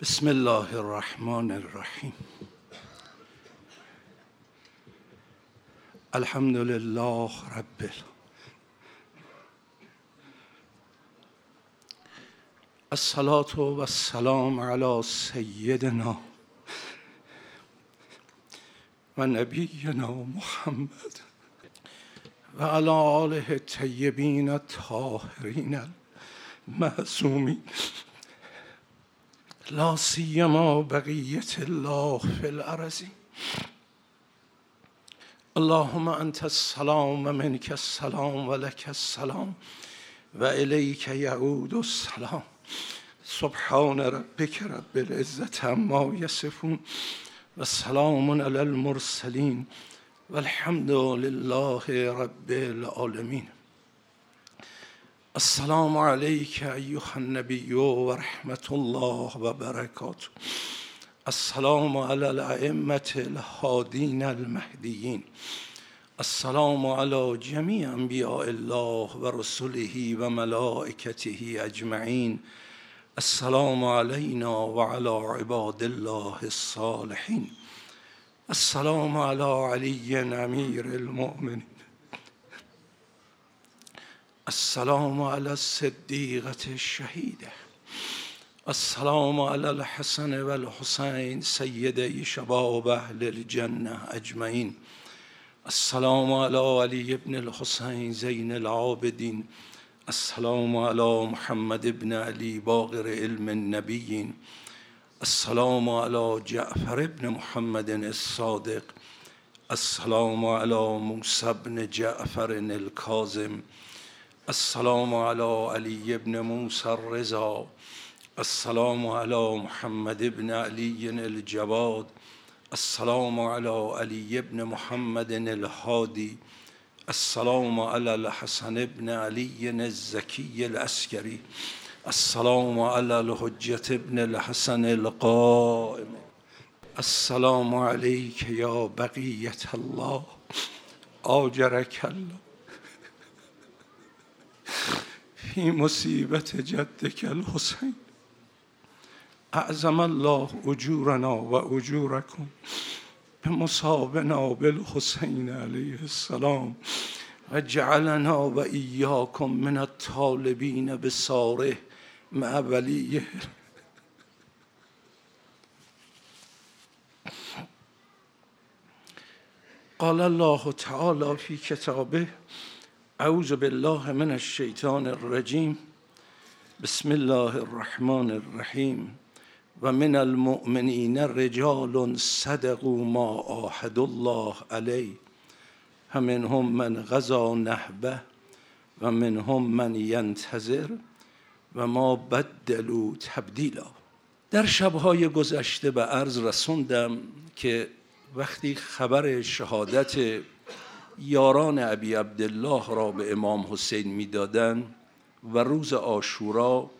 بسم الله الرحمن الرحیم الحمد لله رب الصلاة والسلام على سيدنا ونبينا محمد وعلى آله الطيبين الطاهرين المعصومين لا سيما بقية الله في الأرض اللهم أنت السلام ومنك السلام ولك السلام وإليك يعود السلام. سبحان ربك رب العزة عما يصفون والسلام على المرسلين والحمد لله رب العالمين السلام عليك أيها النبي ورحمة الله وبركاته. السلام على الأئمة الهادين المهديين. السلام على جميع أنبياء الله ورسله وملائكته أجمعين. السلام علينا وعلى عباد الله الصالحين. السلام على علي أمير المؤمنين. السلام على الصديقة الشهيدة السلام على الحسن والحسين سيدي شباب أهل الجنة أجمعين السلام على علي بن الحسين زين العابدين السلام على محمد بن علي باغر علم النبيين السلام على جعفر بن محمد الصادق. السلام على موسى بن جعفر الكاظم السلام على علي بن موسى الرضا. السلام على محمد بن علي الجواد السلام على علي بن محمد الهادي. السلام على الحسن بن علي الزكي العسكري. السلام على الحجة بن الحسن القائم. السلام عليك يا بقية الله. آجرك الله. في مصيبة جدك الحسين أعظم الله أجورنا وأجوركم بمصابنا بالحسين عليه السلام وجعلنا وإياكم من الطالبين بصاره مع وليه قال الله تعالى في كتابه اعوذ بالله من الشیطان الرجیم بسم الله الرحمن الرحیم و من المؤمنین رجال صدقوا ما آهد الله علیه همنهم من غذا نحبه و منهم من ینتظر و ما بدلوا تبدیلا. در شبهای گذشته به عرض رسوندم که وقتی خبر شهادت یاران ابی عبدالله را به امام حسین می‌دادند و روز آشورا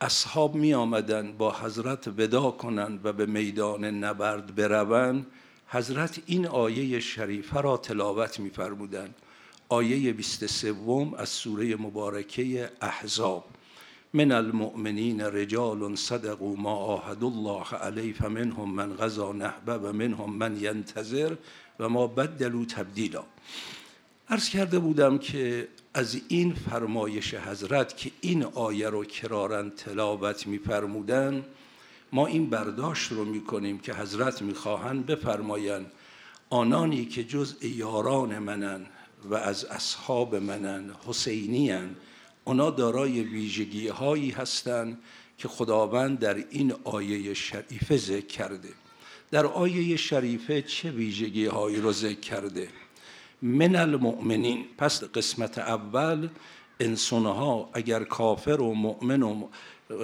اصحاب می آمدن با حضرت ودا کنند و به میدان نبرد بروند. حضرت این آیه شریفه را تلاوت میفرمودند. آیه 23 از سوره مبارکه احزاب. من المؤمنین رجال صدقوا ما آهد الله علیه فمنهم من غذا نحبه و منهم من ینتظر و ما بدلو تبدیلا. عرض کرده بودم که از این فرمایش حضرت که این آیه رو کرارن تلاوت میفرمودن ما این برداشت رو می‌کنیم که حضرت می‌خواهند بفرمایند آنانی که جز یاران منن و از اصحاب منن حسینیان اونا دارای ویژگی هایی هستند که خداوند در این آیه شریفه ذکر کرده. در آیه شریفه چه ویژگی هایی رو ذکر کرده؟ من المؤمنین. پس قسمت اول انسانها اگر کافر و مؤمن و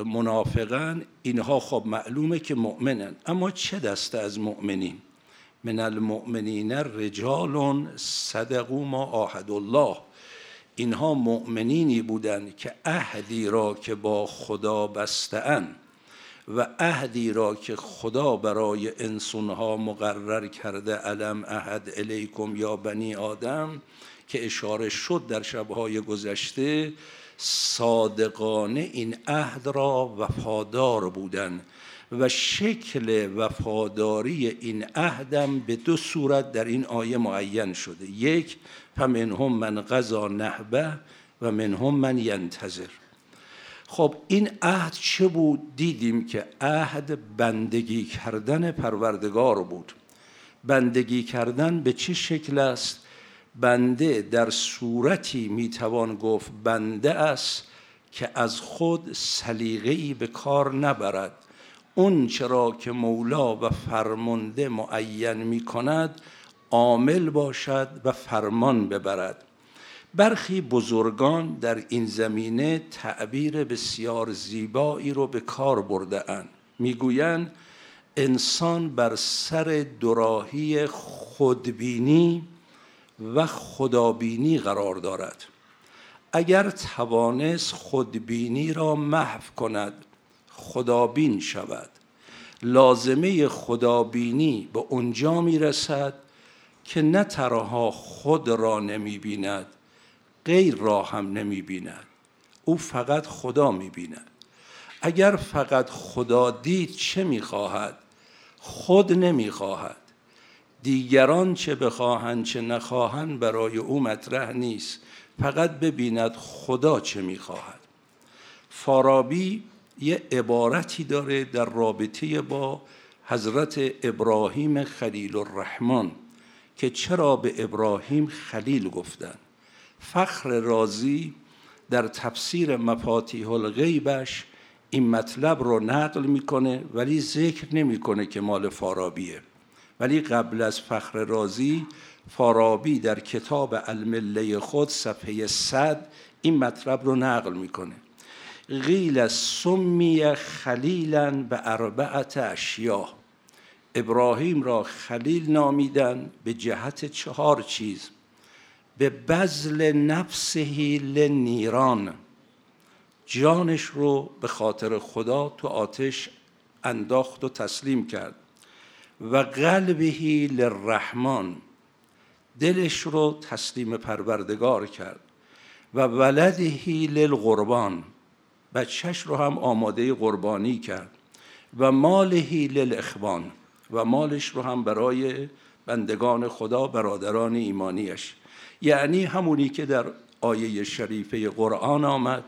منافقن اینها خب معلومه که مؤمنن. اما چه دسته از مؤمنین؟ من المؤمنین رجال صدقوا ما آهد الله. اینها مؤمنینی بودند که عهدی را که با خدا بستهاند. و عهدی را که خدا برای انسانها مقرر کرده علم عهد الیکم یا بنی آدم که اشاره شد در شبهای گذشته صادقانه این عهد را وفادار بودن و شکل وفاداری این عهدم به دو صورت در این آیه معین شده. یک فمنهم من قضا نحبه و منهم من ینتظر. خب این عهد چه بود؟ دیدیم که عهد بندگی کردن پروردگار بود. بندگی کردن به چه شکل است؟ بنده در صورتی می‌توان گفت بنده است که از خود سلیقه‌ای به کار نبرد. اون چرا که مولا و فرمانده معین می کند عامل باشد و فرمان ببرد. برخی بزرگان در این زمینه تعبیر بسیار زیبایی رو به کار برده اند. می‌گویند انسان بر سر دراهی خودبینی و خدابینی قرار دارد. اگر توانست خودبینی را محو کند خدابین شود. لازمه خدابینی به اونجا می‌رسد که نه ترها خود را نمی بیند غیر را هم نمی بیند او فقط خدا می بیند اگر فقط خدا دید چه می خواهد خود نمی خواهد دیگران چه بخواهند چه نخواهند برای او مطرح نیست. فقط ببیند خدا چه می خواهد فارابی یه عبارتی داره در رابطه با حضرت ابراهیم خلیل الرحمن که چرا به ابراهیم خلیل گفتن. فخر رازی در تفسیر مفاتیح الغیبش این مطلب رو نقل می‌کنه ولی ذکر نمی‌کنه که مال فارابیه. ولی قبل از فخر رازی فارابی در کتاب المله خود صفحه صد این مطلب رو نقل می‌کنه. غیل سمی خلیلا به اربعت اشیا ابراهیم را خلیل نامیدن به جهت چهار چیز. به بزل نفسهی لنیران. جانش رو به خاطر خدا تو آتش انداخت و تسلیم کرد. و قلبهی للرحمن. دلش رو تسلیم پروردگار کرد. و ولدهی للقربان. بچهش رو هم آماده قربانی کرد. و مالهی للاخوان. و مالش رو هم برای بندگان خدا برادران ایمانیش. یعنی همونی که در آیه شریفه قرآن آمد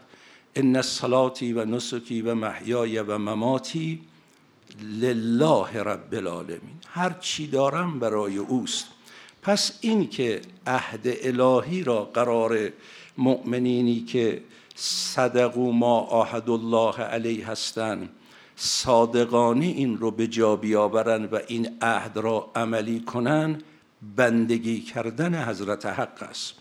ان صلاتی و نسکی و محیای و مماتی لله رب العالمین. هر چی دارم برای اوست. پس این که عهد الهی را قرار مؤمنینی که صدقو ما آهد الله علیه هستند صادقانه این رو به جا بیاورن و این عهد را عملی کنن بندگی کردن حضرت حق است.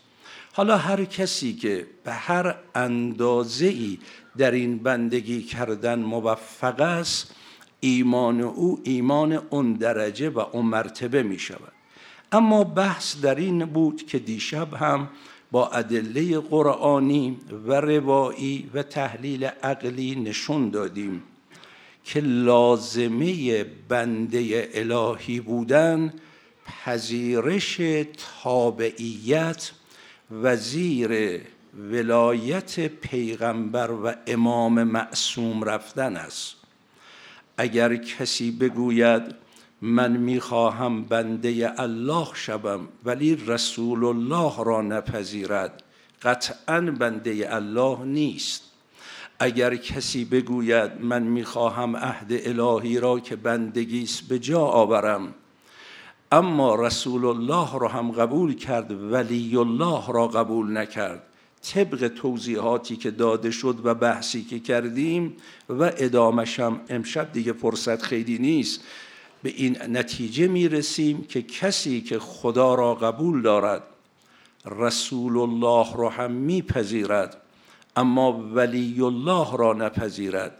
حالا هر کسی که به هر اندازه ای در این بندگی کردن موفق است ایمان او ایمان اون درجه و اون مرتبه می شود. اما بحث در این بود که دیشب هم با ادله قرآنی و روایی و تحلیل عقلی نشون دادیم که لازمه بنده الهی بودن پذیرش تابعیت وزیر ولایت پیغمبر و امام معصوم رفتن است. اگر کسی بگوید من می‌خواهم بنده الله شوم ولی رسول الله را نپذیرد قطعا بنده الله نیست. اگر کسی بگوید من می‌خواهم عهد الهی را که بندگیست به جا آورم اما رسول الله را هم قبول کرد ولی الله را قبول نکرد. طبق توضیحاتی که داده شد و بحثی که کردیم و ادامش هم امشب دیگه فرصت خیلی نیست. به این نتیجه می رسیم که کسی که خدا را قبول دارد رسول الله را هم میپذیرد اما ولی الله را نپذیرد.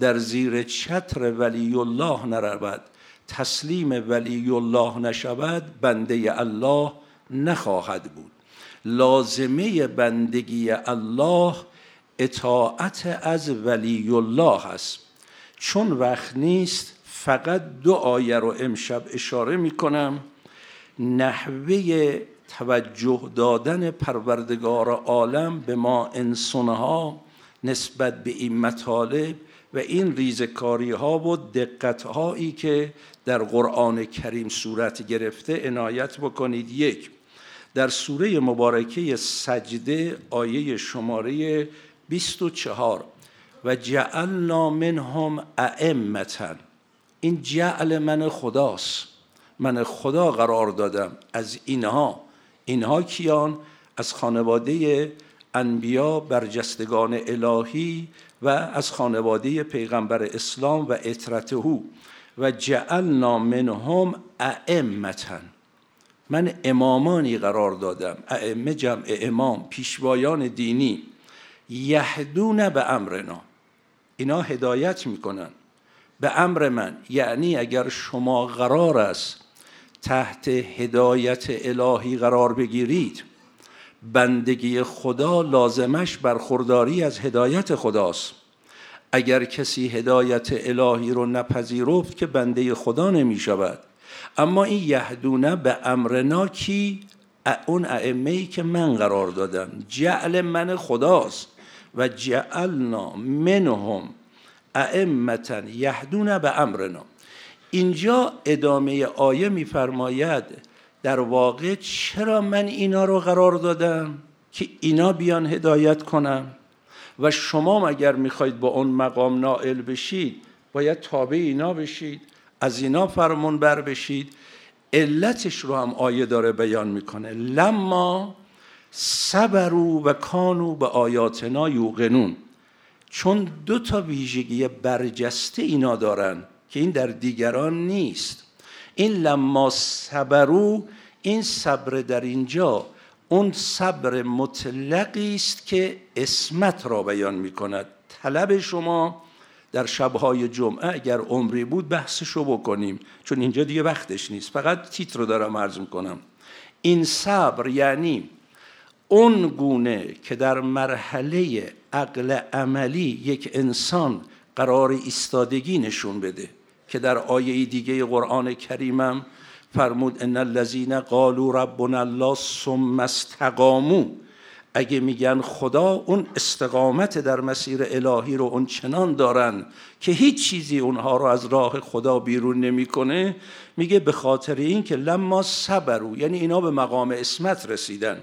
در زیر چتر ولی الله نرود. تسلیم ولی الله نشود بنده الله نخواهد بود. لازمه بندگی الله اطاعت از ولی الله است. چون وقت نیست فقط دو آیه رو امشب اشاره می کنم نحوه توجه دادن پروردگار عالم به ما انسانها نسبت به این مطالب و این ریزکاری ها و دقت هایی که در قرآن کریم صورت گرفته عنایت بکنید. یک در سوره مبارکه سجده آیه شماره 24 و جعلنا منهم ائمتا. این جعل من خداست. من خدا قرار دادم. از اینها اینها کیان؟ از خانواده انبیا برجستگان الهی و از خانواده پیغمبر اسلام و اطرته و جعلنا منهم ائمتا من امامانی قرار دادم. ائمه جمع امام پیشوایان دینی. یهدون به امرنا. اینا هدایت می‌کنن. به امر من. یعنی اگر شما قرار است تحت هدایت الهی قرار بگیرید بندگی خدا لازمش برخورداری از هدایت خداست. اگر کسی هدایت الهی رو نپذیرفت که بنده خدا نمی شود اما این یهدونه به امرنا کی اون ائمه ای که من قرار دادم. جعل من خداست و جعلنا منهم ائمتا یهدون به امرنا. اینجا ادامه آیه میفرماید در واقع چرا من اینا رو قرار دادم که اینا بیان هدایت کنم؟ و شما اگر می‌خواید با اون مقام نائل بشید باید تابع اینا بشید از اینا فرمون بر بشید. علتش رو هم آیه داره بیان می‌کنه. لما صبرو و کانو به آیاتنا یوقنون. چون دو تا ویژگی برجسته اینا دارن که این در دیگران نیست. این لما صبرو این صبر در اینجا اون صبر مطلقی است که اسمت را بیان می کند طلب شما در شبهای جمعه اگر عمری بود بحثشو بکنیم چون اینجا دیگه وقتش نیست. فقط تیتر رو دارم عرض کنم این صبر یعنی اون گونه که در مرحله عقل عملی یک انسان قرار ایستادگی نشون بده. که در آیه دیگه قرآن کریمم فرمود ان الذين قالوا ربنا الله ثم استقاموا اگه میگن خدا اون استقامت در مسیر الهی رو اون چنان دارن که هیچ چیزی اونها رو از راه خدا بیرون نمی‌کنه. میگه به خاطر این که لما صبرو یعنی اینا به مقام اسمت رسیدن.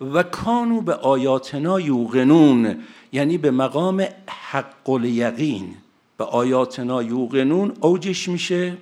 و کانو به آیاتنا یوقنون یعنی به مقام حق الیقین. به آیاتنا یوقنون اوجش میشه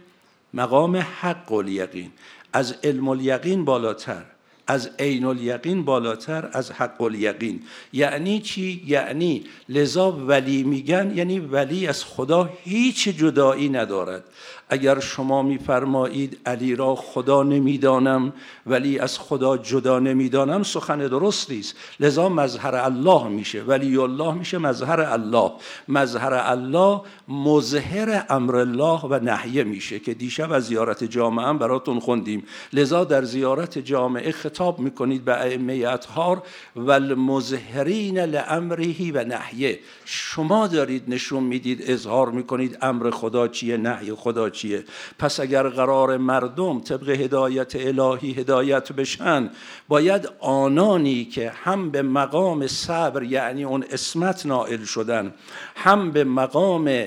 مقام حق الیقین. از علم الیقین بالاتر از عین الیقین بالاتر از حق الیقین. یعنی چی؟ یعنی لذا ولی میگن یعنی ولی از خدا هیچ جدایی ندارد. اگر شما میفرمایید علی را خدا نمی‌دانم ولی از خدا جدا نمی‌دانم سخن درستی است لذا مظهر الله میشه. ولی الله میشه مظهر الله. مظهر الله مظهر امر الله و نحیه میشه که دیشب از زیارت جامعه هم براتون خوندیم. لذا در زیارت جامعه خطاب می‌کنید به ائمه اطهار و المظهرین لامره و نحیه شما دارید نشون می‌دید اظهار می‌کنید امر خدا چیه نحی خدا چیه. پس اگر قرار مردم طبق هدایت الهی هدایت بشن باید آنانی که هم به مقام صبر یعنی اون اسمت نائل شدن هم به مقام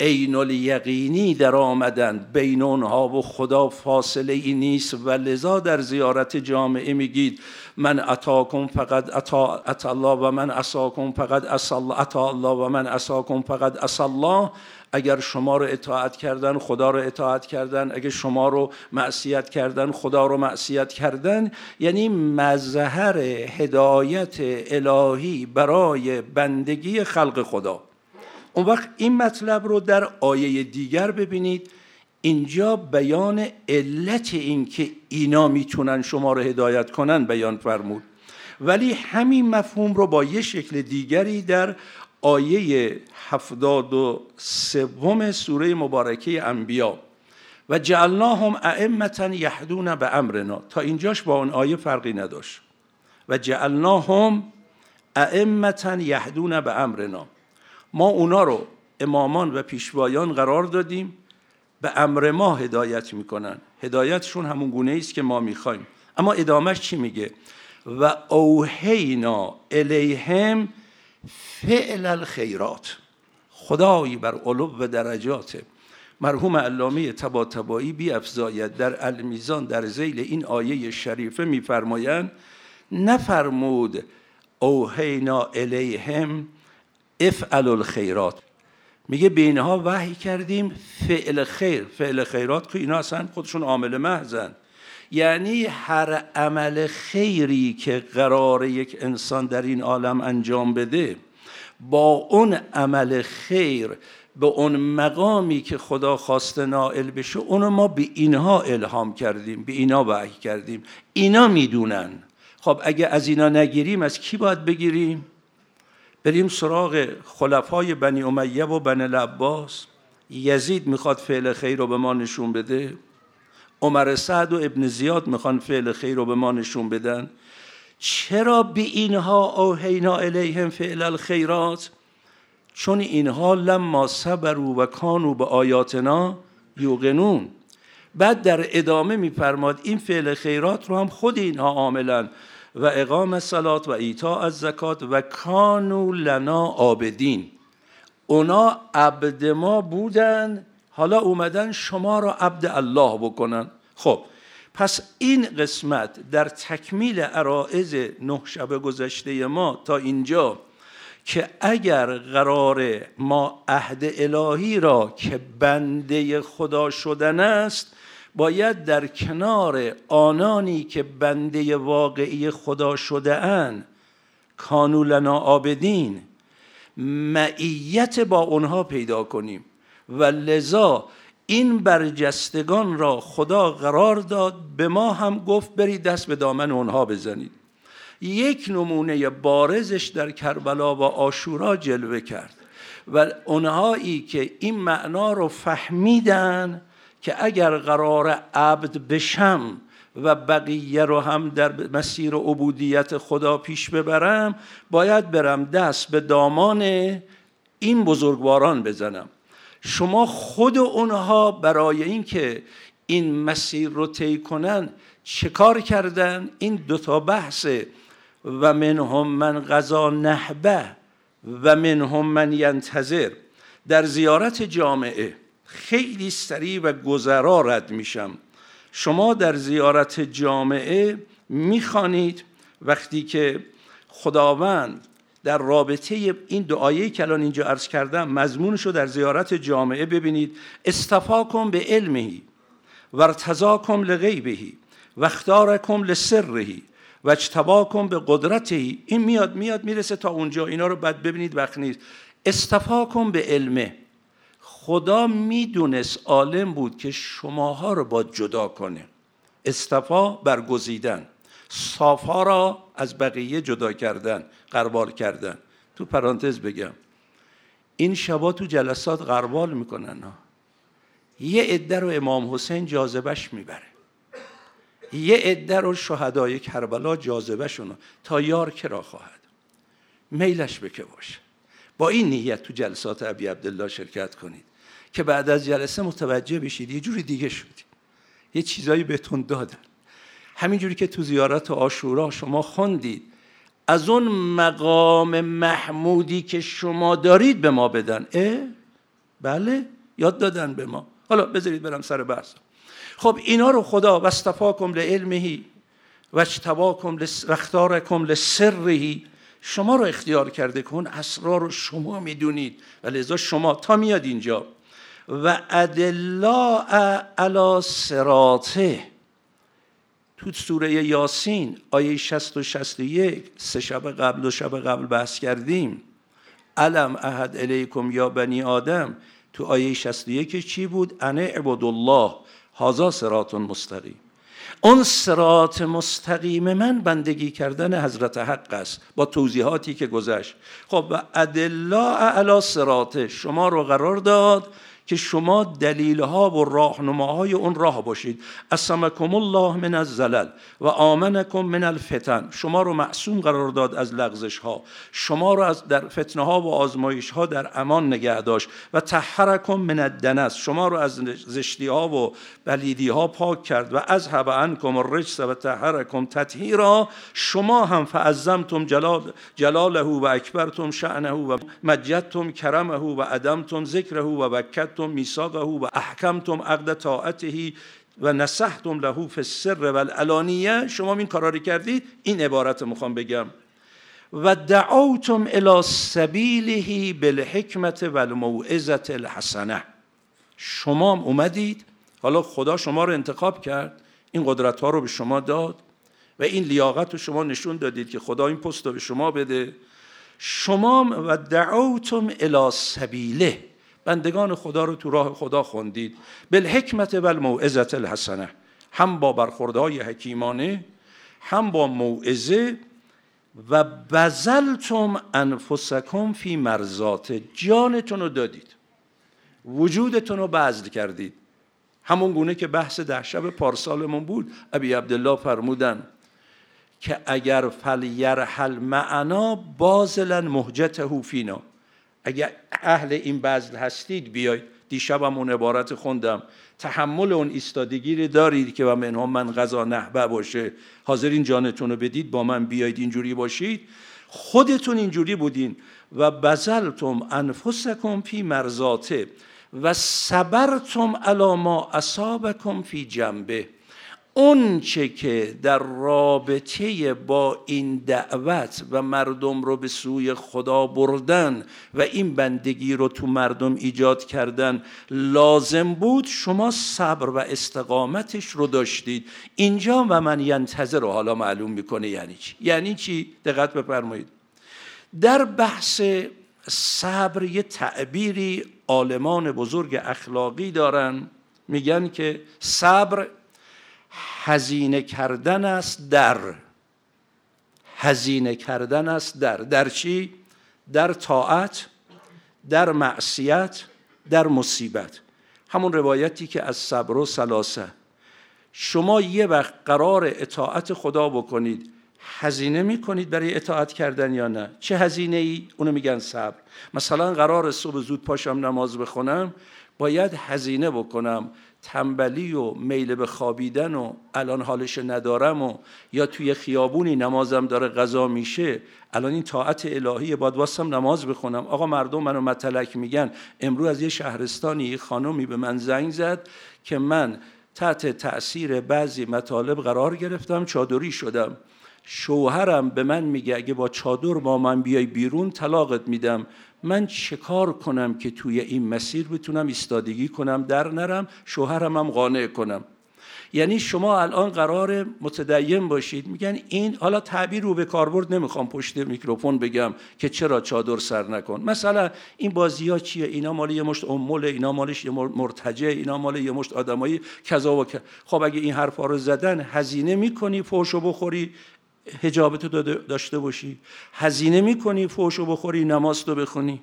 عین الیقینی در آمدن بین اونها و خدا فاصله ای نیست. و لذا در زیارت جامعه میگید من اتاکم فقط اتا, اتا الله و من اساکم فقط اتا الله و من اساکم فقط اصلا اگر شما رو اطاعت کردن خدا رو اطاعت کردن. اگر شما رو معصیت کردن خدا رو معصیت کردن. یعنی مظهر هدایت الهی برای بندگی خلق خدا. اون وقت این مطلب رو در آیه دیگر ببینید. اینجا بیان علت این که اینا می‌تونن شما رو هدایت کنن بیان فرمود. ولی همین مفهوم رو با یه شکل دیگری در آیه هفتاد و سوم سوره مبارکه انبیا. و جعلناهم ائمتا یهدون به امرنا. تا اینجاش با اون آیه فرقی نداشت. و جعلناهم ائمتا یهدون به امرنا. ما اونا رو امامان و پیشوایان قرار دادیم. به امر ما هدایت می‌کنن. هدایتشون همون گونه است که ما می‌خوایم. اما ادامهش چی میگه؟ و اوهینا الیهم فعل الخیرات. خدایی بر علو درجات. مرحوم علامه تبا تبایی بی افزاید در المیزان در زیل این آیه شریفه میفرمایند نفرمود اوهینا الیهم افعل الخیرات. میگه به اینها وحی کردیم فعل خیر. فعل خیرات که اینا اصلا خودشون عامل محزن یعنی هر عمل خیری که قرار یک انسان در این عالم انجام بده با اون عمل خیر به اون مقامی که خدا خواسته نائل بشه اونو ما به اینها الهام کردیم به اینا وحی کردیم. اینا می‌دونن. خب اگه از اینا نگیریم از کی باید بگیریم؟ بریم سراغ خلفای بنی امیه و بنی العباس. یزید می‌خواد فعل خیر رو به ما نشون بده. عمر سعد و ابن زیاد می‌خوان فعل خیر رو به ما نشون بدن. چرا به اینها اوهینا الیهم فعل الخیرات؟ چون اینها لما صبروا و کانوا به آیاتنا یوقنون. بعد در ادامه میفرماد این فعل خیرات رو هم خود اینها عاملن و اقام صلات و ایتا از زکات و کانو لنا آبدین اونا عبد ما بودن حالا اومدن شما را عبد الله بکنن. خب پس این قسمت در تکمیل عرائز نه شب گذشته ما تا اینجا که اگر قرار ما عهد الهی را که بنده خدا شدن است باید در کنار آنانی که بنده واقعی خدا شده ان کانولنا آبدین معیت با اونها پیدا کنیم. و لذا این برجستگان را خدا قرار داد به ما هم گفت برید دست به دامن اونها بزنید. یک نمونه بارزش در کربلا و آشورا جلوه کرد و اونهایی که این معنا رو فهمیدن که اگر قرار عبد بشم و بقیه رو هم در مسیر عبودیت خدا پیش ببرم باید برم دست به دامان این بزرگواران بزنم. شما خود اونها برای اینکه این مسیر رو طی کنن چه کار کردن؟ این دوتا بحث. و منهم من غذا نحبه و منهم من ینتظر. در زیارت جامعه خیلی سریع و گذرا رد میشم. شما در زیارت جامعه می‌خوانید وقتی که خداوند در رابطه این دعایی که الان اینجا عرض کردم مضمونش رو در زیارت جامعه ببینید. استفاکم به علمهی و ارتضاکم لغیبهی و اختارکم لسرهی و اجتباکم به قدرتهی. این میاد میاد می‌رسه تا اونجا. اینا رو بعد ببینید وقت نیست. استفاکم به علمه. خدا می‌دونست عالم بود که شماها رو با جدا کنه. استفا برگزیدن. صافها را از بقیه جدا کردن قربال کردن. تو پرانتز بگم. این شبا تو جلسات قربال می‌کنن ها. یه عده رو امام حسین جاذبش می‌بره. یه عده رو شهدای کربلا جاذبه تا یار کرا خواهد. میلش بکه باشه با این نیت تو جلسات ابی عبدالله شرکت کنید که بعد از جلسه متوجه بشید یه جوری دیگه شدید یه چیزایی بهتون دادن. همینجوری که تو زیارت آشورا شما خوندید از اون مقام محمودی که شما دارید به ما بدن. اه؟ بله یاد دادن به ما. حالا بذارید برم سر بحث. خب اینا رو خدا واستفاکم لعلمهی و اجتباکم واختارکم لسرهی. شما رو اختیار کرده که اون اسرار رو شما می‌دونید. و لذا شما تا میاد اینجا. و ادلا علا سراته تو سوره یاسین آیه 60 و 61 سه شب قبل و شب قبل بحث کردیم. علم احد الیکم یا بنی آدم؟ تو آیه 61 چی بود؟ انه عبد الله هازا سرات مستقیم. اون سرات مستقیم من بندگی کردن حضرت حق است با توضیحاتی که گذشت. خب و ادلا علی سرات شما رو قرار داد که شما دلیل ها و راهنماهای اون راه باشید. اسمکم الله من الزلل و آمنکم من الفتن. شما رو معصوم قرار داد از لغزش ها شما رو از در فتنه ها و آزمایش ها در امان نگه داشت. و تحرکم من الدنس. شما رو از زشتی ها و بلیدی ها پاک کرد. و از هب عنکم الرجس و تحرکم تطهیرا. شما هم فعظمتم جلال جلاله و اکبرتم شأنه و مجدتم کرمه و ادمتم ذکره و بکتم میثاقه و احکمتم عقد طاعته و نصحتم له فی السر و شما این کارا رو کردید این عبارت می‌خوام بگم. و دعوتم الى سبیله بالحکمت و الحسنه. شما اومدید. حالا خدا شما رو انتخاب کرد. این قدرت ها رو به شما داد و این لیاقت رو شما نشون دادید که خدا این پست رو به شما بده. شما و دعوتم الى سبیله. بندگان خدا رو تو راه خدا خوندید بالحکمت و الموعظت الحسنه هم با برخوردهای حکیمانه هم با موعظه و بزلتم انفسکم فی مرزات جانتون رو دادید. وجودتون رو بذل کردید. همون گونه که بحث ده شب پارسالمون بود. ابی عبدالله فرمودن که اگر فلیرحل معنا بازلا مهجته فینا. اگر اهل این بذل هستید بیاید دیشبم اون عبارت خوندم. تحمل اون ایستادگی رو دارید که و منهم من غذا نحبه باشه. حاضرین جانتون رو بدید با من بیاید اینجوری باشید. خودتون اینجوری بودین. و بزلتم انفسکم فی مرزاته و صبرتم علی ما اصابکم فی جنبه. اون چه که در رابطه با این دعوت و مردم رو به سوی خدا بردن و این بندگی رو تو مردم ایجاد کردن لازم بود شما صبر و استقامتش رو داشتید. اینجا و من ینتظر رو حالا معلوم می‌کنه یعنی چی؟ یعنی چی؟ دقت بفرمایید. در بحث صبر یه تعبیری عالمان بزرگ اخلاقی دارن. میگن که صبر هزینه کردن است در. هزینه کردن است در. در چی? در طاعت در معصیت در مصیبت. همون روایتی که از صبر و سلاسه. شما یه وقت قرار اطاعت خدا بکنید هزینه می‌کنید برای اطاعت کردن یا نه؟ چه هزینه ای اونو میگن صبر. مثلا قرار صبح زود پاشم نماز بخونم باید هزینه بکنم. تنبلی و میل به خوابیدن و الان حالش ندارم و یا توی خیابونی نمازم داره غذا میشه الان این طاعت الهی باید واسم نماز بخونم. آقا مردم منو متلک میگن. امروز از یه شهرستانی یه خانومی به من زنگ زد که من تحت تأثیر بعضی مطالب قرار گرفتم چادری شدم. شوهرم به من میگه اگه با چادر با من بیای بیرون طلاقت میدم. من چه کار کنم که توی این مسیر بتونم ایستادگی کنم در نرم شوهرم هم قانع کنم؟ یعنی شما الان قرار متدین باشید میگن این حالا تعبیر رو به کاربرد نمی‌خوام پشت میکروفون بگم که چرا چادر سر نکن. مثلا این بازی ها چیه؟ اینا مال یه مشت امول اینا مالش یه مرتجه اینا مال یه مشت آدمایی کذا و خب اگه این حرفا رو زدن هزینه می‌کنی فوشو بخوری. هجابتو داشته باشی. هزینه می‌کنی فوشو بخوری نماز تو بخونی.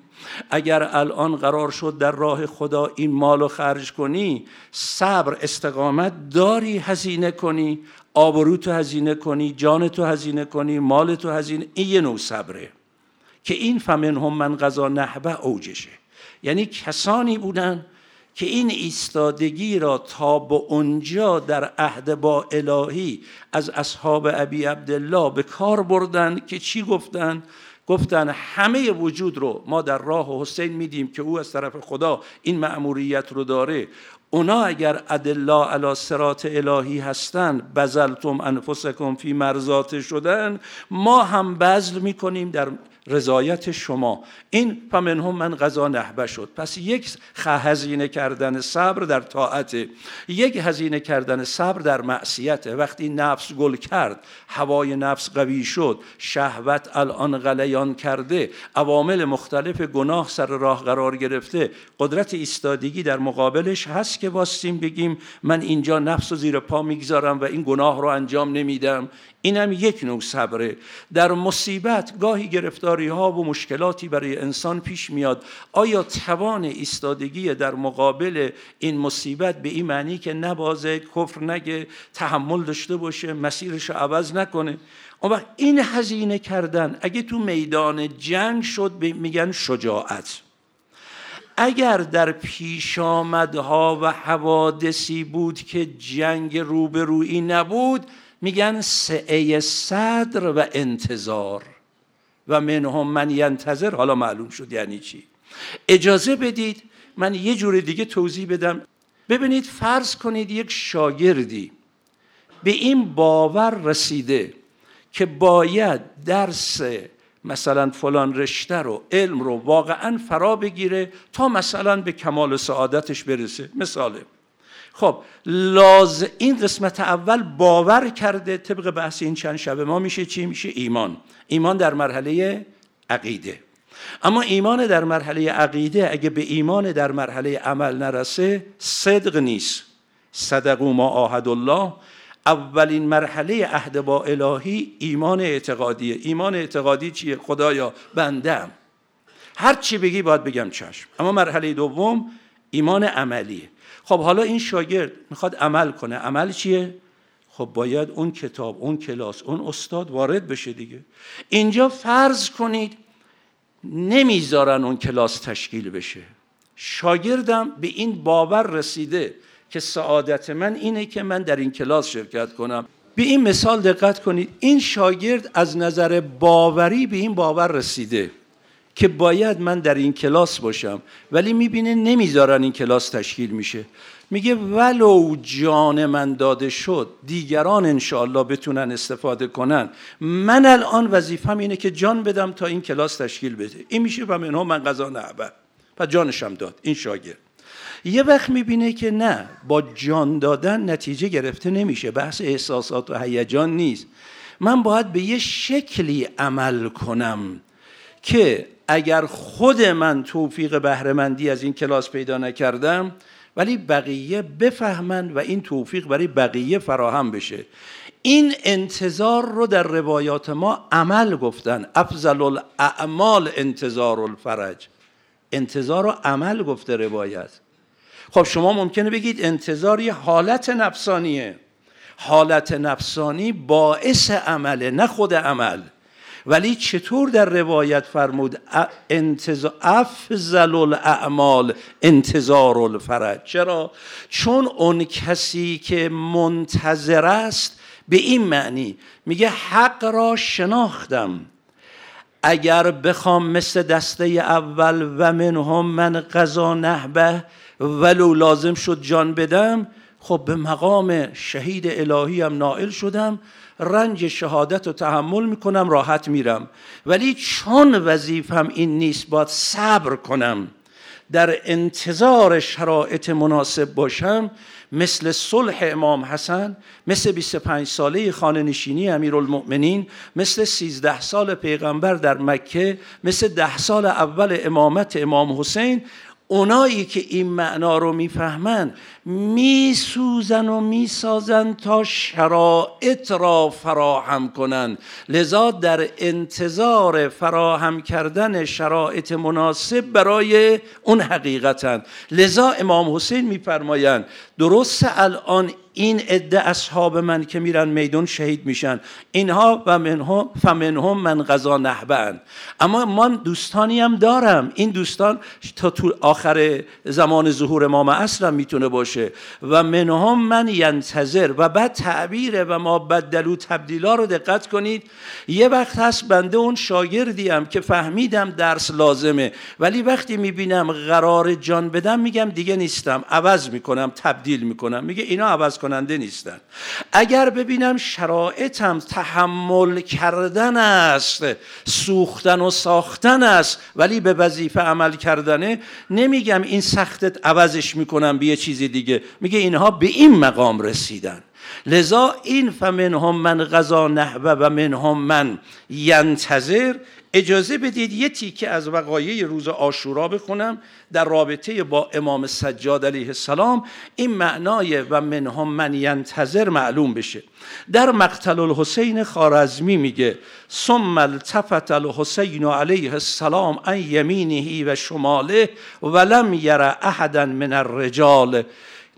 اگر الان قرار شد در راه خدا این مال رو خرج کنی صبر استقامت داری هزینه کنی. آبروتو هزینه کنی جانتو هزینه کنی مالتو هزینه این یه نوع صبره. که این فمن هم من قضا نحبه اوجشه. یعنی کسانی بودن که این ایستادگی را تا به اونجا در عهد با الهی از اصحاب ابی عبدالله به کار بردن که چی گفتن گفتن همه وجود رو ما در راه حسین میدیم که او از طرف خدا این مأموریت رو داره. اونا اگر ادلا علی سرات الهی هستند بزلتم انفسکم فی مرزات شدن ما هم بذل می‌کنیم در رضایت شما. این فمنهم من غذا نحبه شد. پس یک هزینه کردن صبر در طاعت یک هزینه کردن صبر در معصیت. وقتی نفس گل کرد هوای نفس قوی شد شهوت الان غلیان کرده عوامل مختلف گناه سر راه قرار گرفته قدرت ایستادگی در مقابلش هست که واستیم بگیم من اینجا نفس و زیر پا می‌گذارم و این گناه رو انجام نمیدم. اینم یک نوع صبره. در مصیبت گاهی گرفتاری ها و مشکلاتی برای انسان پیش میاد. آیا توان ایستادگی در مقابل این مصیبت به این معنی که نبازه کفر نگه تحمل داشته باشه مسیرش رو عوض نکنه؟ وقت این هزینه کردن اگه تو میدان جنگ شد میگن شجاعت. اگر در پیش آمدها و حوادثی بود که جنگ روبرویی نبود میگن سعه صدر و انتظار. و منهم من ینتظر حالا معلوم شد یعنی چی. اجازه بدید من یه جور دیگه توضیح بدم. ببینید فرض کنید یک شاگردی به این باور رسیده که باید درس مثلا فلان رشته رو علم رو واقعا فرا بگیره تا مثلا به کمال سعادتش برسه. مثاله. خب لاز این قسمت اول باور کرده طبق بحث این چند شب ما میشه چی؟ میشه ایمان. ایمان در مرحله عقیده. اما ایمان در مرحله عقیده اگه به ایمان در مرحله عمل نرسه صدق نیست. صدقو ما آهد الله اولین مرحله عهد با الهی ایمان اعتقادیه. ایمان اعتقادی چیه؟ خدایا بندم. هر چی بگی باید بگم چشم. اما مرحله دوم ایمان عملیه. خب حالا این شاگرد می‌خواد عمل کنه. عمل چیه؟ خب باید اون کتاب اون کلاس اون استاد وارد بشه دیگه. اینجا فرض کنید نمی‌ذارن اون کلاس تشکیل بشه. شاگردم به این باور رسیده. که سعادت من اینه که من در این کلاس شرکت کنم. به این مثال دقت کنید این شاگرد از نظر باوری به این باور رسیده که باید من در این کلاس باشم ولی می‌بینه نمی‌ذارن این کلاس تشکیل میشه. میگه ولو جان من داده شد دیگران انشاءالله بتونن استفاده کنن. من الان وظیفم اینه که جان بدم تا این کلاس تشکیل بده. این میشه و منها من قضا نعبه. و جانشم داد این شاگرد. یه وقت می‌بینه که نه با جان دادن نتیجه گرفته نمیشه بحث احساسات و هیجان نیست. من باید به یه شکلی عمل کنم که اگر خود من توفیق بهرهمندی از این کلاس پیدا نکردم ولی بقیه بفهمند و این توفیق برای بقیه فراهم بشه. این انتظار رو در روایات ما عمل گفتن. افضل الاعمال انتظار الفرج. انتظار رو عمل گفته روایت. خب شما ممکنه بگید انتظار یه حالت نفسانیه. حالت نفسانی باعث عمله نه خود عمل. ولی چطور در روایت فرمود افضل الاعمال انتظار الفرج؟ چرا؟ چون اون کسی که منتظر است به این معنی. میگه حق را شناختم. اگر بخوام مثل دسته اول و منهم من قضا نهبه ولو لازم شد جان بدم خب به مقام شهید الهی هم نائل شدم رنج شهادت رو تحمل می‌کنم راحت میرم. ولی چون وظیفم این نیست باید صبر کنم. در انتظار شرایط مناسب باشم مثل صلح امام حسن مثل 25 ساله خانه نشینی امیرالمؤمنین مثل 13 سال پیغمبر در مکه مثل ده سال اول امامت امام حسین اونایی که این معنا رو می‌فهمند میسوزن و می‌سازن تا شرایط را فراهم کنند. لذا در انتظار فراهم کردن شرایط مناسب برای اون حقیقتن لذا امام حسین میفرمایند درست الان این عده اصحاب من که میرن میدون شهید میشن. اینها و منهم فمنهم من غذا نهبن اما من دوستانی هم دارم. این دوستان تا تو آخر زمان ظهور امام اصرم می‌تونه باشه. و منهم من ینتظر. و بعد تعبیر و ما بدلو تبدیلا رو دقت کنید. یه وقت هست بنده اون شاگردیم که فهمیدم درس لازمه. ولی وقتی می‌بینم قرار جان بدم میگم دیگه نیستم. عوض می‌کنم تبدیل می‌کنم. میگه اینا عوض کننده نیستن. اگر ببینم شرایطم تحمل کردن است سوختن و ساختن است ولی به وظیفه عمل کردنه نمیگم این سختت عوضش می‌کنم به یه چیزی دیگه. میگه اینها به این مقام رسیدن. لذا این فمنهم من غذا نحوه و منهم من ینتظر اجازه بدید یه تیکه از وقایع روز آشورا بخونم در رابطه با امام سجاد علیه السلام. این معنای و منهم من ینتظر معلوم بشه. در مقتل الحسین خارزمی میگه ثم التفت الحسین علیه السلام ان یمینه و شماله ولم یر احدا من الرجال.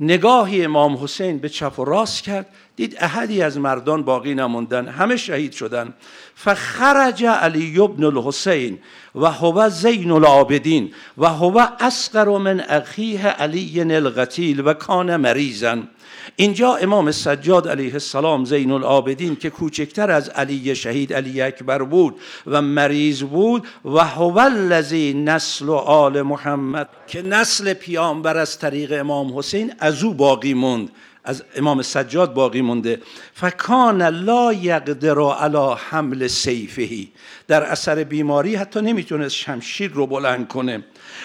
نگاهی امام حسین به چپ و راست کرد. دید احدی از مردان باقی نموندن همه شهید شدن. فخرج علی ابن الحسین و هو زین العابدین و هو اسقر من اخیه علی القتیل و کان مریضن. اینجا امام سجاد علیه السلام زین العابدین که کوچکتر از علی شهید علی اکبر بود و مریض بود و هو الذی نسل آل محمد که نسل پیامبر از طریق امام حسین از او باقی موند. از امام سجاد باقی مونده. فکان لا یقدر علی حمل سیفهی در اثر بیماری حتی نمی‌تونست شمشیر رو بلند کنه.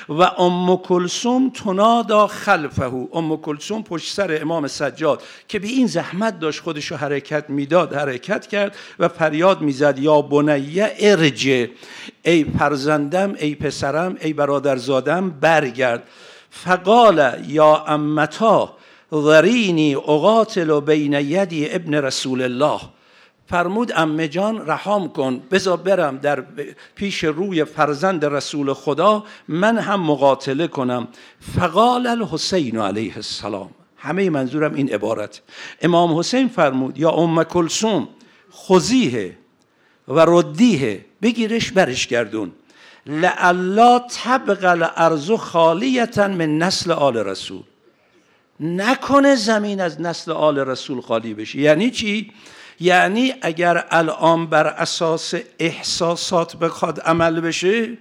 و ام کلسوم تنادا خلفه. ام کلسوم پشت سر امام سجاد که به این زحمت داشت خودشو حرکت می‌داد حرکت کرد و فریاد می‌زد یا بنیه ارجه ای فرزندم ای پسرم ای برادرزادم برگرد. فقال یا امتا. ذرینی اقاتل بین یدی ابن رسول الله. فرمود امه جان رحام کن بذار برم در پیش روی فرزند رسول خدا من هم مقاتله کنم. فقال الحسین علیه السلام. همه منظورم این عبارت. امام حسین فرمود یا ام کلسوم خزیه و ردیه بگیرش برش گردون. لعلا طبق الارض خالیتا من نسل آل رسول. نکنه زمین از نسل آل رسول خالی بشه یعنی چی؟ یعنی اگر الان بر اساس احساسات بخواد عمل بشه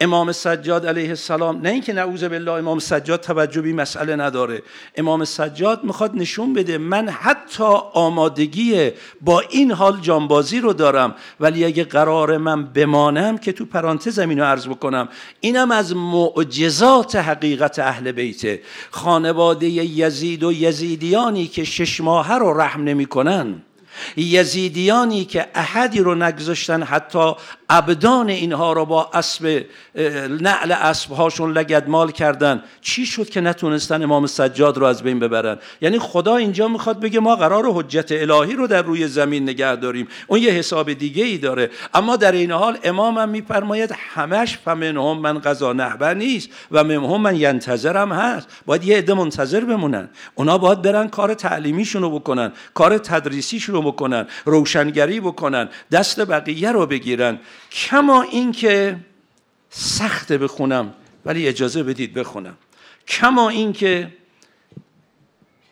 امام سجاد علیه السلام نه اینکه نعوذ بالله امام سجاد توجه به مسئله نداره. امام سجاد می‌خواد نشون بده من حتی آمادگی با این حال جانبازی رو دارم ولی اگه قرار من بمانم که تو پرانتز زمین رو عرض بکنم اینم از معجزات حقیقت اهل بیته. خانواده یزید و یزیدیانی که شش ماهه رو رحم نمی‌کنن. یزیدیانی که احدی رو نگذاشتن حتی ابدان اینها رو با اسب نعل اسبهاشون لگدمال کردن. چی شد که نتونستن امام سجاد رو از بین ببرن؟ یعنی خدا اینجا می‌خواد بگه ما قرار حجت الهی رو در روی زمین نگه داریم. اون یه حساب دیگه ای داره. اما در این حال امامم میفرماید همش فمنهم من قضا نهبر نیست و منهم من ینتظرم هست. باید یه عده منتظر بمونن. اونا باید برن کار تعلیمیشون رو بکنن کار تدریسیشون رو بکنن روشنگری بکنن دست بقیه رو بگیرن. کما اینکه سخت بخونم ولی اجازه بدید بخونم. کما اینکه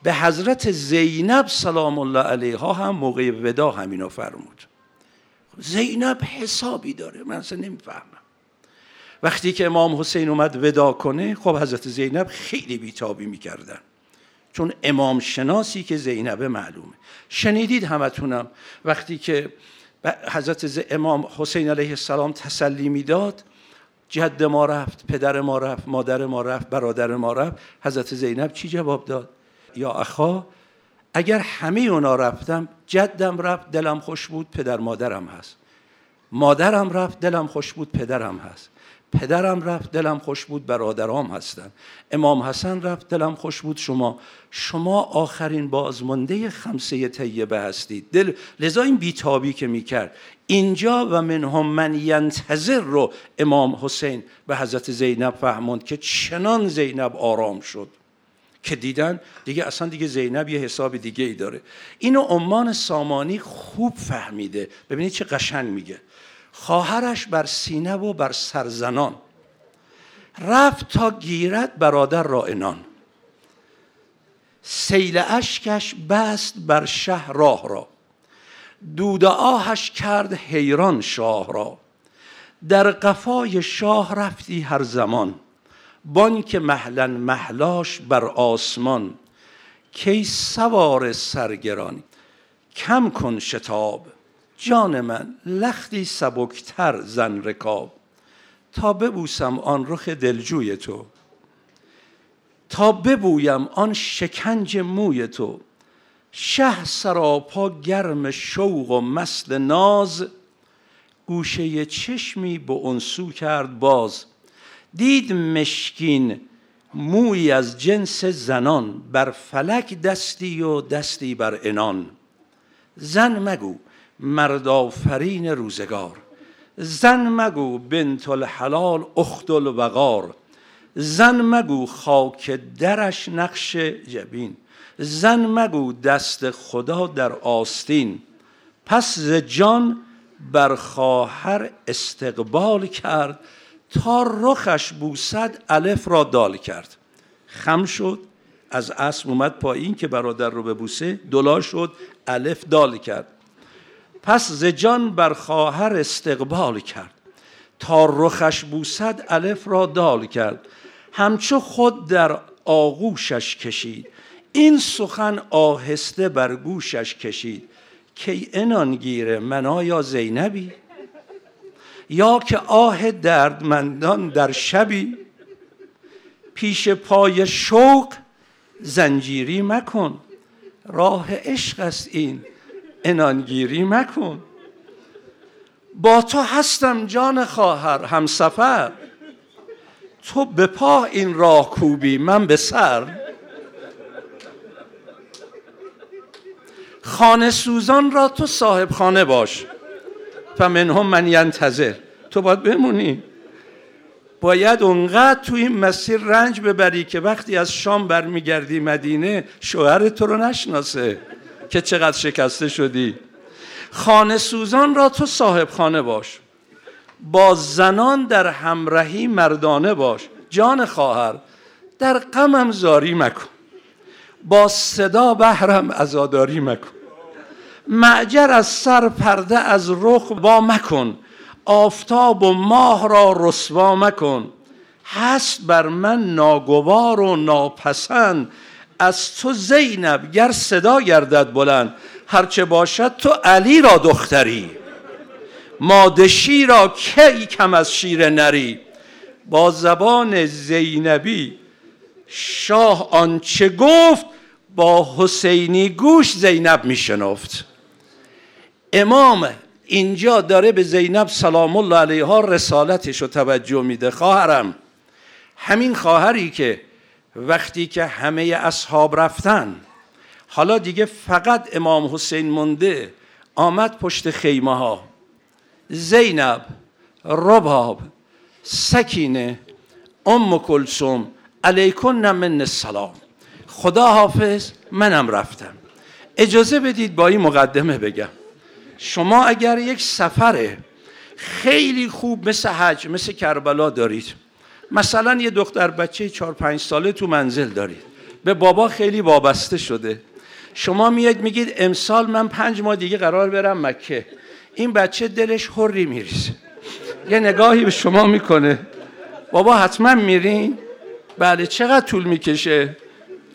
به حضرت زینب سلام الله علیها هم موقع ودا همینو فرمود. زینب حسابی داره من اصلا نمی‌فهمم. وقتی که امام حسین اومد ودا کنه خب حضرت زینب خیلی بیتابی می‌کردن. چون امام شناسی که زینب معلومه. شنیدید همتونم. وقتی که حضرت امام حسین علیه السلام تسلی می‌داد جد ما رفت پدر ما رفت مادر ما رفت برادر ما رفت. حضرت زینب چی جواب داد؟ یا اخا اگر همه اونا رفتم جدم رفت دلم خوش بود پدر مادرم هست. مادرم رفت دلم خوش بود پدرم هست. پدرم رفت دلم خوش بود برادرام هستن. امام حسن رفت دلم خوش بود. شما شما آخرین بازمانده خمسه طیبه هستید. دل لذا این بیتابی که می‌کرد. اینجا و منهم من ینتظر رو امام حسین به حضرت زینب فهموند که چنان زینب آرام شد. که دیدن دیگه اصلا دیگه زینب یه حساب دیگه ای داره. اینو عمان سامانی خوب فهمیده. ببینید چه قشنگ میگه. خواهرش بر سینه و بر سرزنان. رفت تا گیرد برادر را انان سیل اشکش بست بر شه راه را. دود آهش کرد حیران شاه را. در قفای شاه رفتی هر زمان. بان که محلن محلاش بر آسمان. کی سوار سرگران کم کن شتاب. جان من لختی سبکتر زن رکاب تا ببوسم آن رخ دلجوی تو. تا ببویم آن شکنج موی تو. شه سراپا گرم شوق و مثل ناز. گوشه چشمی به انسو کرد باز. دید مشکین موی از جنس زنان. بر فلک دستی و دستی بر انان زن مگو مردافرین روزگار. زن مگو بنت الحلال اخت الوقار. زن مگو خاک درش نقش جبین. زن مگو دست خدا در آستین. پس ز جان بر خواهر استقبال کرد تا رخش بوسد الف را دال کرد. خم شد از اسب اومد پایین که برادر رو به بوسه دلا شد الف دال کرد. پس ز جان بر خواهر استقبال کرد تا رخش بوسد الف را دال کرد همچو خود در آغوشش کشید این سخن آهسته بر گوشش کشید که انان گیره منا یا زینبی یا که آه دردمندان در شبی پیش پای شوق زنجیری مکن راه عشق است این انانگیری مکن. با تو هستم جان خواهر همسفر. تو به پا این راه کوبی من به سر. خانه سوزان را تو صاحب خانه باش. فمنهم من ینتظر. تو باید بمونی. باید اونقدر تو این مسیر رنج ببری که وقتی از شام برمیگردی مدینه شوهر تو رو نشناسه. که چقدر شکسته شدی. خانه سوزان را تو صاحب خانه باش. با زنان در همراهی مردانه باش. جان خواهر در غمم زاری مکن. با صدا بهرم ازاداری مکن. معجر از سر پرده از رخ با مکن. آفتاب و ماه را رسوا مکن. هست بر من ناگوار و ناپسند. از تو زینب گر صدا گردد بلند هرچه باشد تو علی را دختری. مادشی را کی کم از شیر نری؟ با زبان زینبی شاه آنچه گفت با حسینی گوش زینب میشنفت امام اینجا داره به زینب سلام الله علیها رسالتش رو توجه میده. خواهرم همین خواهری که وقتی که همه اصحاب رفتن. حالا دیگه فقط امام حسین مونده آمد پشت خیمه ها زینب رباب سکینه ام کلسوم علیکن من السلام. خدا حافظ منم رفتم. اجازه بدید با این مقدمه بگم. شما اگر یک سفر خیلی خوب مثل حج مثل کربلا دارید مثلا یه دختر بچه چهار پنج ساله تو منزل دارید. به بابا خیلی وابسته شده. شما میاد میگید امسال من پنج ماه دیگه قرار برم مکه. این بچه دلش حری میریزه. یه نگاهی به شما می‌کنه. بابا حتما میرین؟ بله چقدر طول می‌کشه؟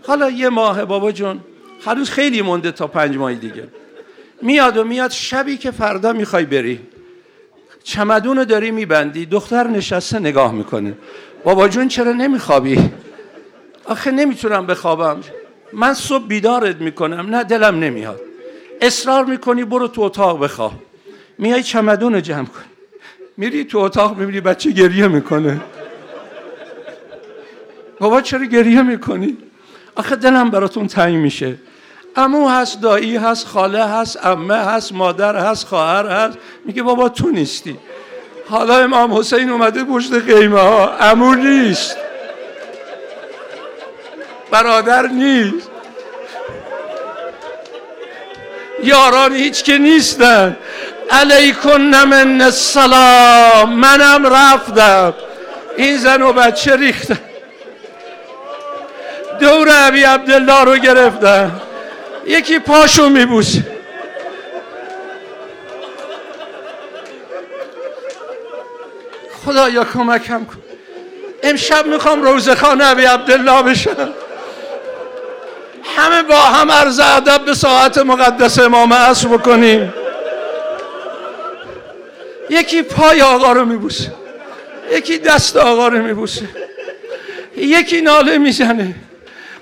حالا یه ماه بابا جون. هنوز خیلی مونده تا پنج ماه دیگه. میاد و میاد شبی که فردا می‌خوای بری. چمدون داری میبندی. دختر نشسته نگاه می‌کنه. بابا جون چرا نمیخوابی؟ آخه نمی‌تونم بخوابم. من صبح بیدارت می‌کنم نه دلم نمیاد. اصرار می‌کنی برو تو اتاق بخواب. میای چمدون رو جمع کن. میری تو اتاق می‌بینی بچه گریه می‌کنه. بابا چرا گریه می‌کنی؟ آخه دلم براتون تنگ میشه. امو هست دایی هست خاله هست امه هست مادر هست خواهر هست. میگه بابا تو نیستی. حالا امام حسین اومده پشت قیمه ها امو نیست. برادر نیست. یاران هیچ که نیستن. علیکن من السلام. منم رفتم. این زن و بچه ریختن. دور عبی عبدالله رو گرفتن. یکی پاشو میبوسه. خدایا کمکم کن. امشب می‌خوام روزخانه عبی عبدالله بشم. همه با هم عرض ادب به ساعت مقدس امام عصر بکنیم. یکی پای آقا رو میبوسه. یکی دست آقا رو میبوسه. یکی ناله می‌زنه.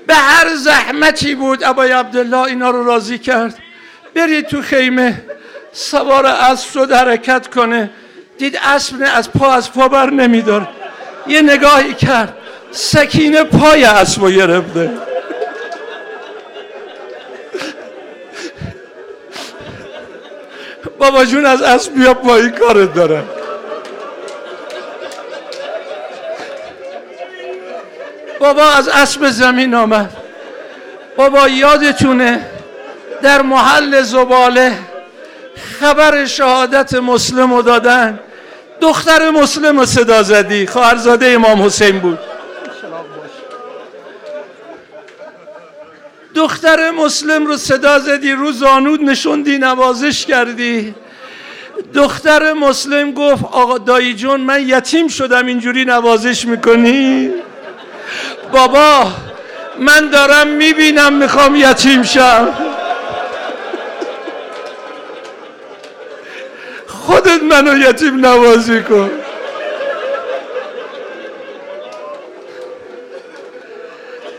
به هر زحمتی بود ابای عبدالله اینا رو راضی کرد. برید تو خیمه سوار اسب شد حرکت کنه. دید اسب از پا از پا بر نمیدار. یه نگاهی کرد. سکینه پای اسب رو گرفته. بابا جون از اسب بیا پایی کارت دارم. بابا از اسب زمین آمد. بابا یادتونه در محل زباله خبر شهادت مسلم رو دادن. دختر مسلم رو صدا زدی. خواهرزاده امام حسین بود. دختر مسلم رو صدا زدی. رو زانود نشوندی نوازش کردی. دختر مسلم گفت آقا دایی جون من یتیم شدم اینجوری نوازش می‌کنی؟ بابا من دارم می‌بینم می‌خوام یتیم شم. خودت منو یتیم نوازی کن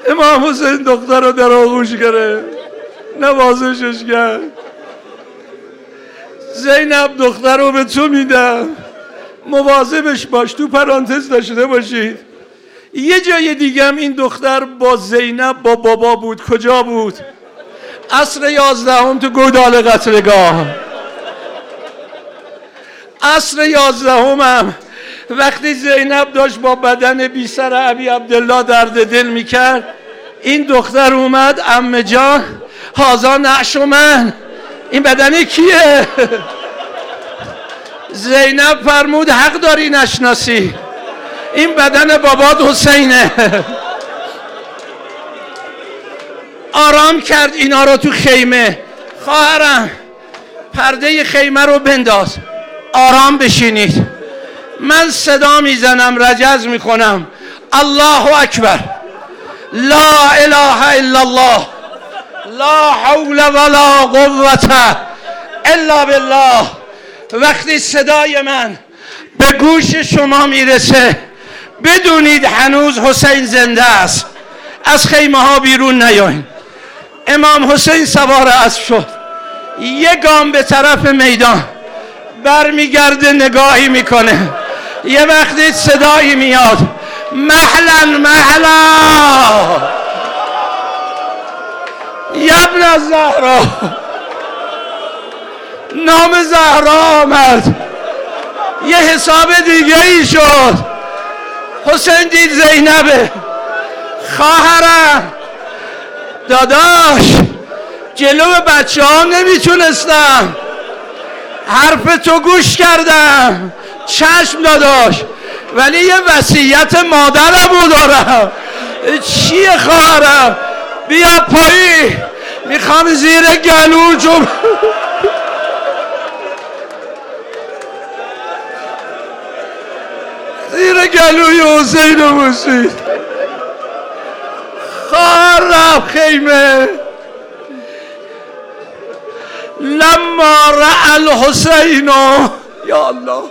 امام حسین دختر رو در آغوش گرفت نوازشش کرد. زینب دختر رو به تو میدم مواظبش باش تو پرانتز داشته باشید. یه جای دیگه هم این دختر با زینب با بابا بود. کجا بود؟ عصر یازدهم تو گودال قتلگاه عصر یازدهم هم وقتی زینب داشت با بدن بی سر عبی عبدالله درد دل می‌کرد این دختر اومد ام جان هازا نعش من. این بدن کیه؟ زینب فرمود حق داری نشناسی. این بدن بابات حسینه. آرام کرد اینا رو تو خیمه. خواهرم پرده خیمه رو بنداز. آرام بشینید. من صدا می‌زنم رجز می‌کنم. الله اکبر. لا اله الا الله. لا حول ولا قوة الا بالله. وقتی صدای من به گوش شما می‌رسه بدونید هنوز حسین زنده است. از خیمه ها بیرون نیاین. امام حسین سوار اسب شد. یه گام به طرف میدان. برمیگرده نگاهی می‌کنه. یه وقتی صدایی میاد. محلا. محلا یبن زهرا. نام زهرا آمد. یه حساب دیگه ای شد. حسین دید زینبه. خواهرم. داداش جلو بچه ها نمی‌تونستم. حرف تو گوش کردم. چشم داداش. ولی یه وسیعت مادرم رو دارم. چیه خواهرم؟ بیا پایی. می‌خوام زیر گلو جم زیر گلوی حسین و مسید خواهرم خیمه. لما رأى الحسین یا الله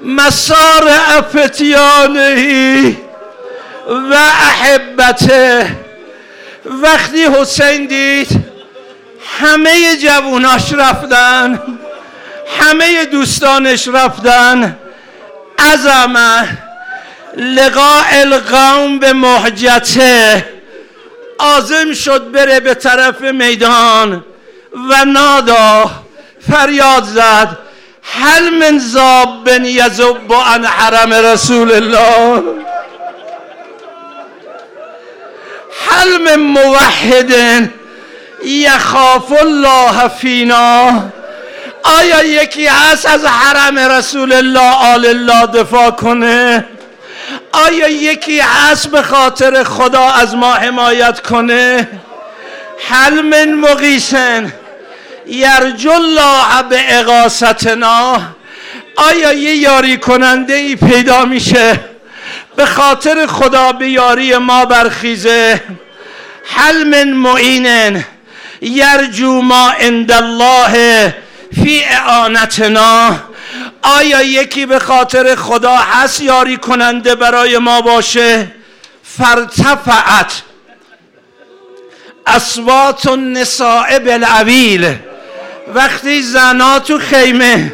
مسار افتیانهی و احبته. وقتی حسین دید همه جووناش رفتن همه دوستانش رفتن. عظمه لقاء القوم به محجته. آزم شد بره به طرف میدان و نادا فریاد زد هل من زاب بن یزب عن حرم رسول الله؟ هل من موحد یخاف الله فینا؟ آیا یکی هست از حرم رسول الله آل الله دفاع کنه؟ آیا یکی هست به خاطر خدا از ما حمایت کنه؟ حل من مقیسن یرجو الله به اقاستنا آیا یه یاری کننده ای پیدا میشه؟ به خاطر خدا به یاری ما برخیزه. حل من معینن یرجو ما عند الله فی اعانتنا؟ آیا یکی به خاطر خدا هست یاری کننده برای ما باشه؟ فرتفعت اسوات النساء بالعویل. وقتی زنا تو خیمه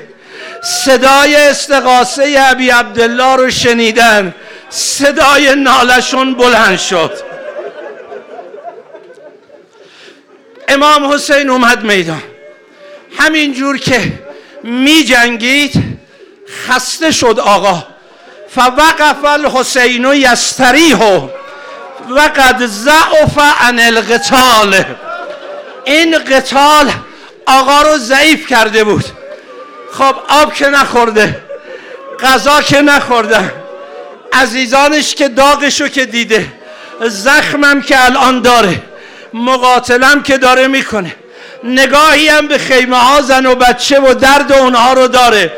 صدای استقاسه ابی عبدالله رو شنیدن صدای نالشون بلند شد. امام حسین اومد میدان. همینجور که می جنگید خسته شد آقا. فوقف الحسین یستریح. و قد ضعف عن القتال. این قتال آقا رو ضعیف کرده بود. خب آب که نخورده غذا که نخوردن عزیزانش که داغشو که دیده زخمم که الان داره مقاتلم که داره می‌کنه. نگاهی هم به خیمه ها زن و بچه و درد اونها رو داره.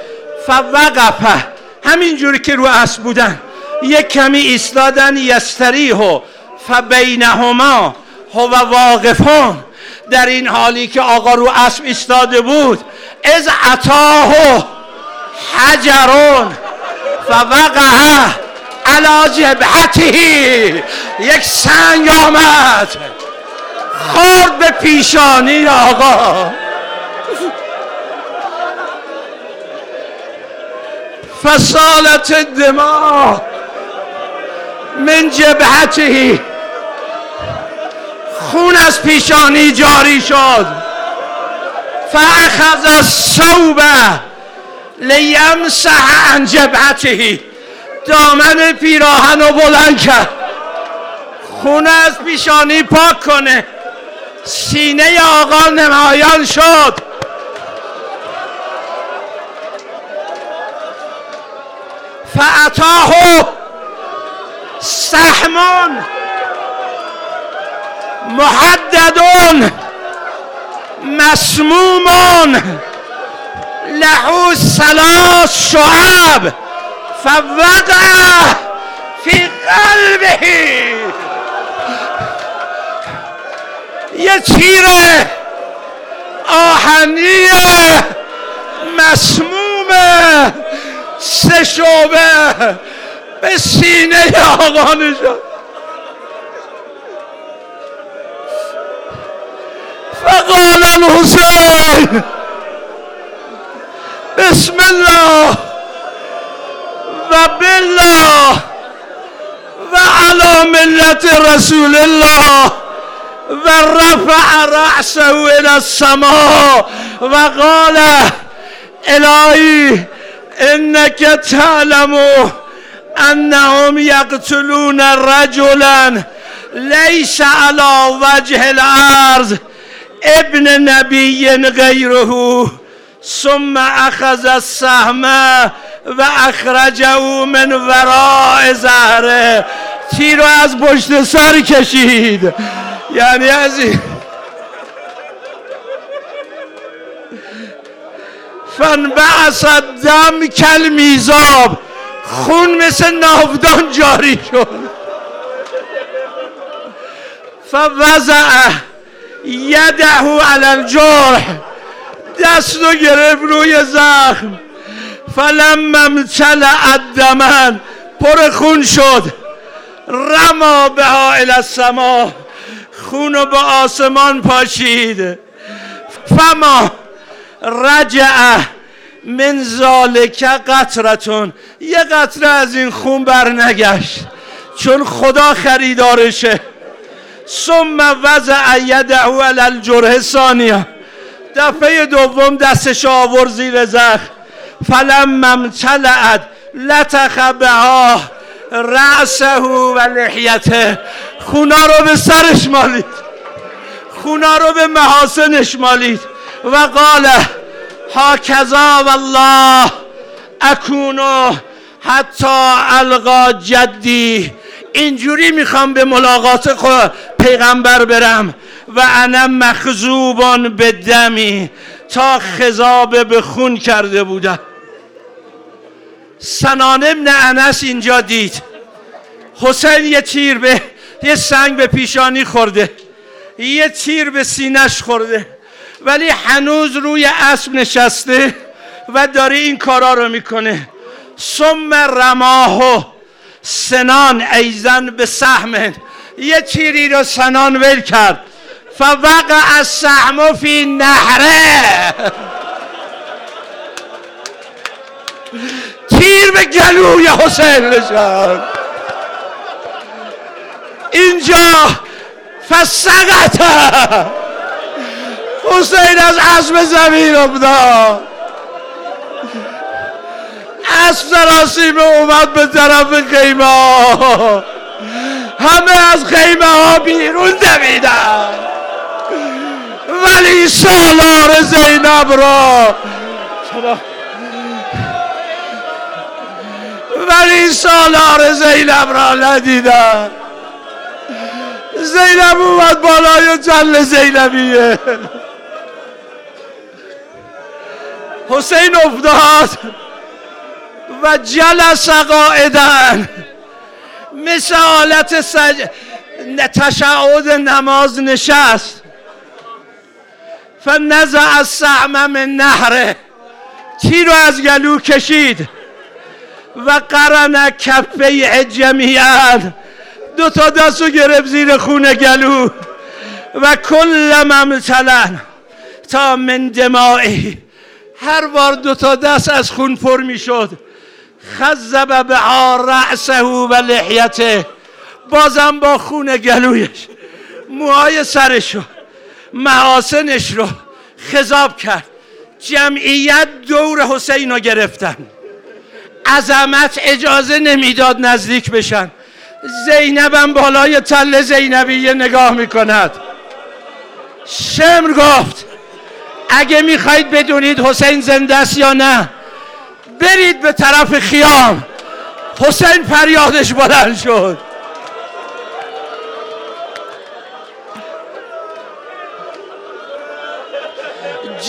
فوقفه. همینجوری که رو اسب بودن. یک کمی ایستادن یستریح و فبینهما هو واقفان در این حالی که آقا رو اسب ایستاده بود. از عطاه حجرون. فوقعه علا جبهته. یک سنگ آمد. خورد به پیشانی آقا. فسالت دماغ من جبهته خون از پیشانی جاری شد. فاخذ الصوبه لیمسح عن جبهته. دامن پیراهن رو بلند کرد. خون از پیشانی پاک کنه. سینه آقا نمایان شد. فعطاه سحمون محددون مسمومون له ثلاث شعب فوضع فی قلبه. یه تیر آهنی مسموم سه شعبه به سینه آقا نشد فقال الحسین بسم الله. و بالله. و علی ملت رسول الله. و رفع رأسه الى السماء و قال الهی انك تعلم انهم يقتلون رجلا ليس على وجه الارض ابن نبی غیره ثم اخذ السهم و اخرجه من وراء زهره. تیر رو از پشت سر کشید. یعنی این فنبعث دم کل میزاب خون مثل ناودان جاری شد. فوضع یده علی الجرح. دست رو گرفت روی زخم. فلم امتلع الدمن. پر خون شد. رما بها الى السما. خون رو به آسمان پاشید. فما رجع من ذالک قطرتون. یه قطره از این خون بر نگشت چون خدا خریدارشه. ثم وضع یده علی الجرح ثانیه. دفعه دوم دستش آور زیر زخم. فلم امتلعت لتخ بها رأسه و لحیته. خونا رو به سرش مالید. خونا رو به محاسنش مالید. و قال هاکذا والله اکونو حتی القا جدی. اینجوری می‌خوام به ملاقات پیغمبر برم و انا مخزوبان به دمی تا خذاب به خون کرده بودم. سنان ابن انس اینجا دید. حسین یه تیر به یه سنگ به پیشانی خورده یه تیر به سینش خورده ولی هنوز روی اسب نشسته و داره این کارا رو می‌کنه. ثم رماهو سنان ایزن به سهم. یه تیری رو سنان ول کرد. فوقع از سهم فی نهره تیر به گلوی حسین نشد اینجا فسقت. حسین از عزم زمین افتاد. اسب سراسیم اومد به طرف خیمه. همه از خیمه ها بیرون دویدن. ولی سالار زینب را ولی سالار زینب را ندیدن. زینب اومد بالای جل زینبیه. حسین افتاد و جلس قاعدن مثل حالت سج... تشعود نماز نشست. فنزع از سعم من نهره. تیر رو از گلو کشید؟ و قرن کفه جمیعا دو تا دست رو گرفت زیر خون گلو و کل ممتلن تا من دمائی هر بار دو تا دست از خون پر می شد خذب به رأسه و لحیته. بازم با خون گلویش. موهای سرش رو محاسنش رو خذاب کرد. جمعیت دور حسین رو گرفتن. عظمت اجازه نمی‌داد نزدیک بشن. زینبم بالای تل زینبیه نگاه می‌کند. شمر گفت اگه می‌خواید بدونید حسین زنده است یا نه برید به طرف خیام. حسین فریادش بلند شد.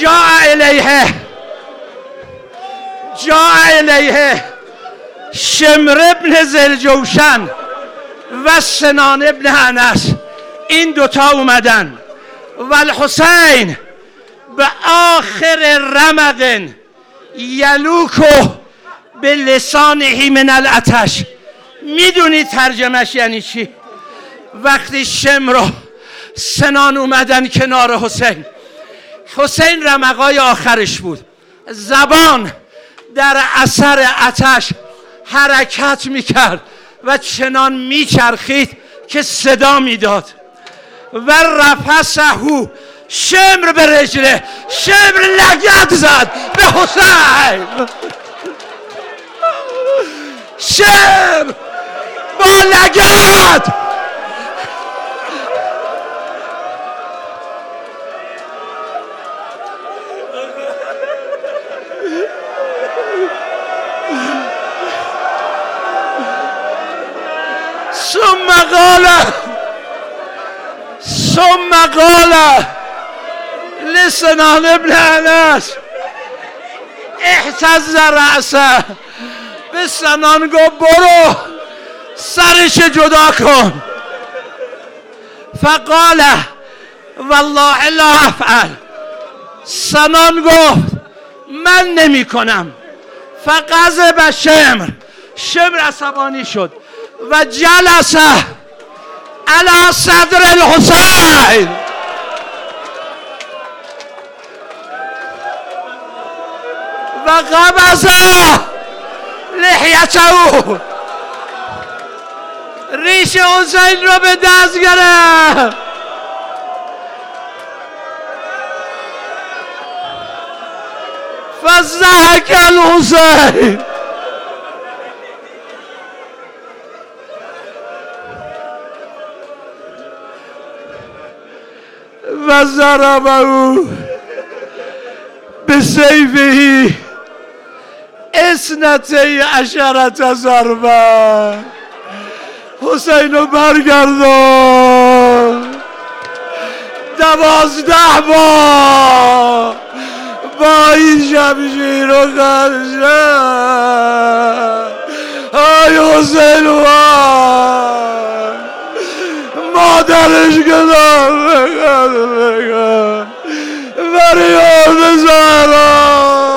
جا الیه جا الیه شمر ابن زلجوشن و سنان ابن انس. این دوتا اومدن. و الحسین به آخر رمقن یلوکو به لسانهی من الاتش. می‌دونی ترجمش یعنی چی؟ وقتی شمر سنان اومدن کنار حسین. حسین رمقای آخرش بود. زبان در اثر اتش حرکت می‌کرد. و چنان میچرخید که صدا می‌داد. و رفسهو شمر به رجله شمر لگت زد به حسین. شمر با لگت ثم قال ثم قال لسنان ابن انس. احتز رأسه. به سنان گو برو. سرش جدا کن. فقال والله لا افعل. سنان گفت من نمی کنم. فقذب شمر. شمر عصبانی شد. و جلسه على صدر الحسین. و قبض لحیته ریش حسین رو به دست گرفت. فزهک الحسین. و ضربه به سیفهی. اسنته عشرت ضربه حسین رو برگردان. دوازده با با این شمشیر و خرشه آی حسین مادرش گدام بگم فریاد زهرا.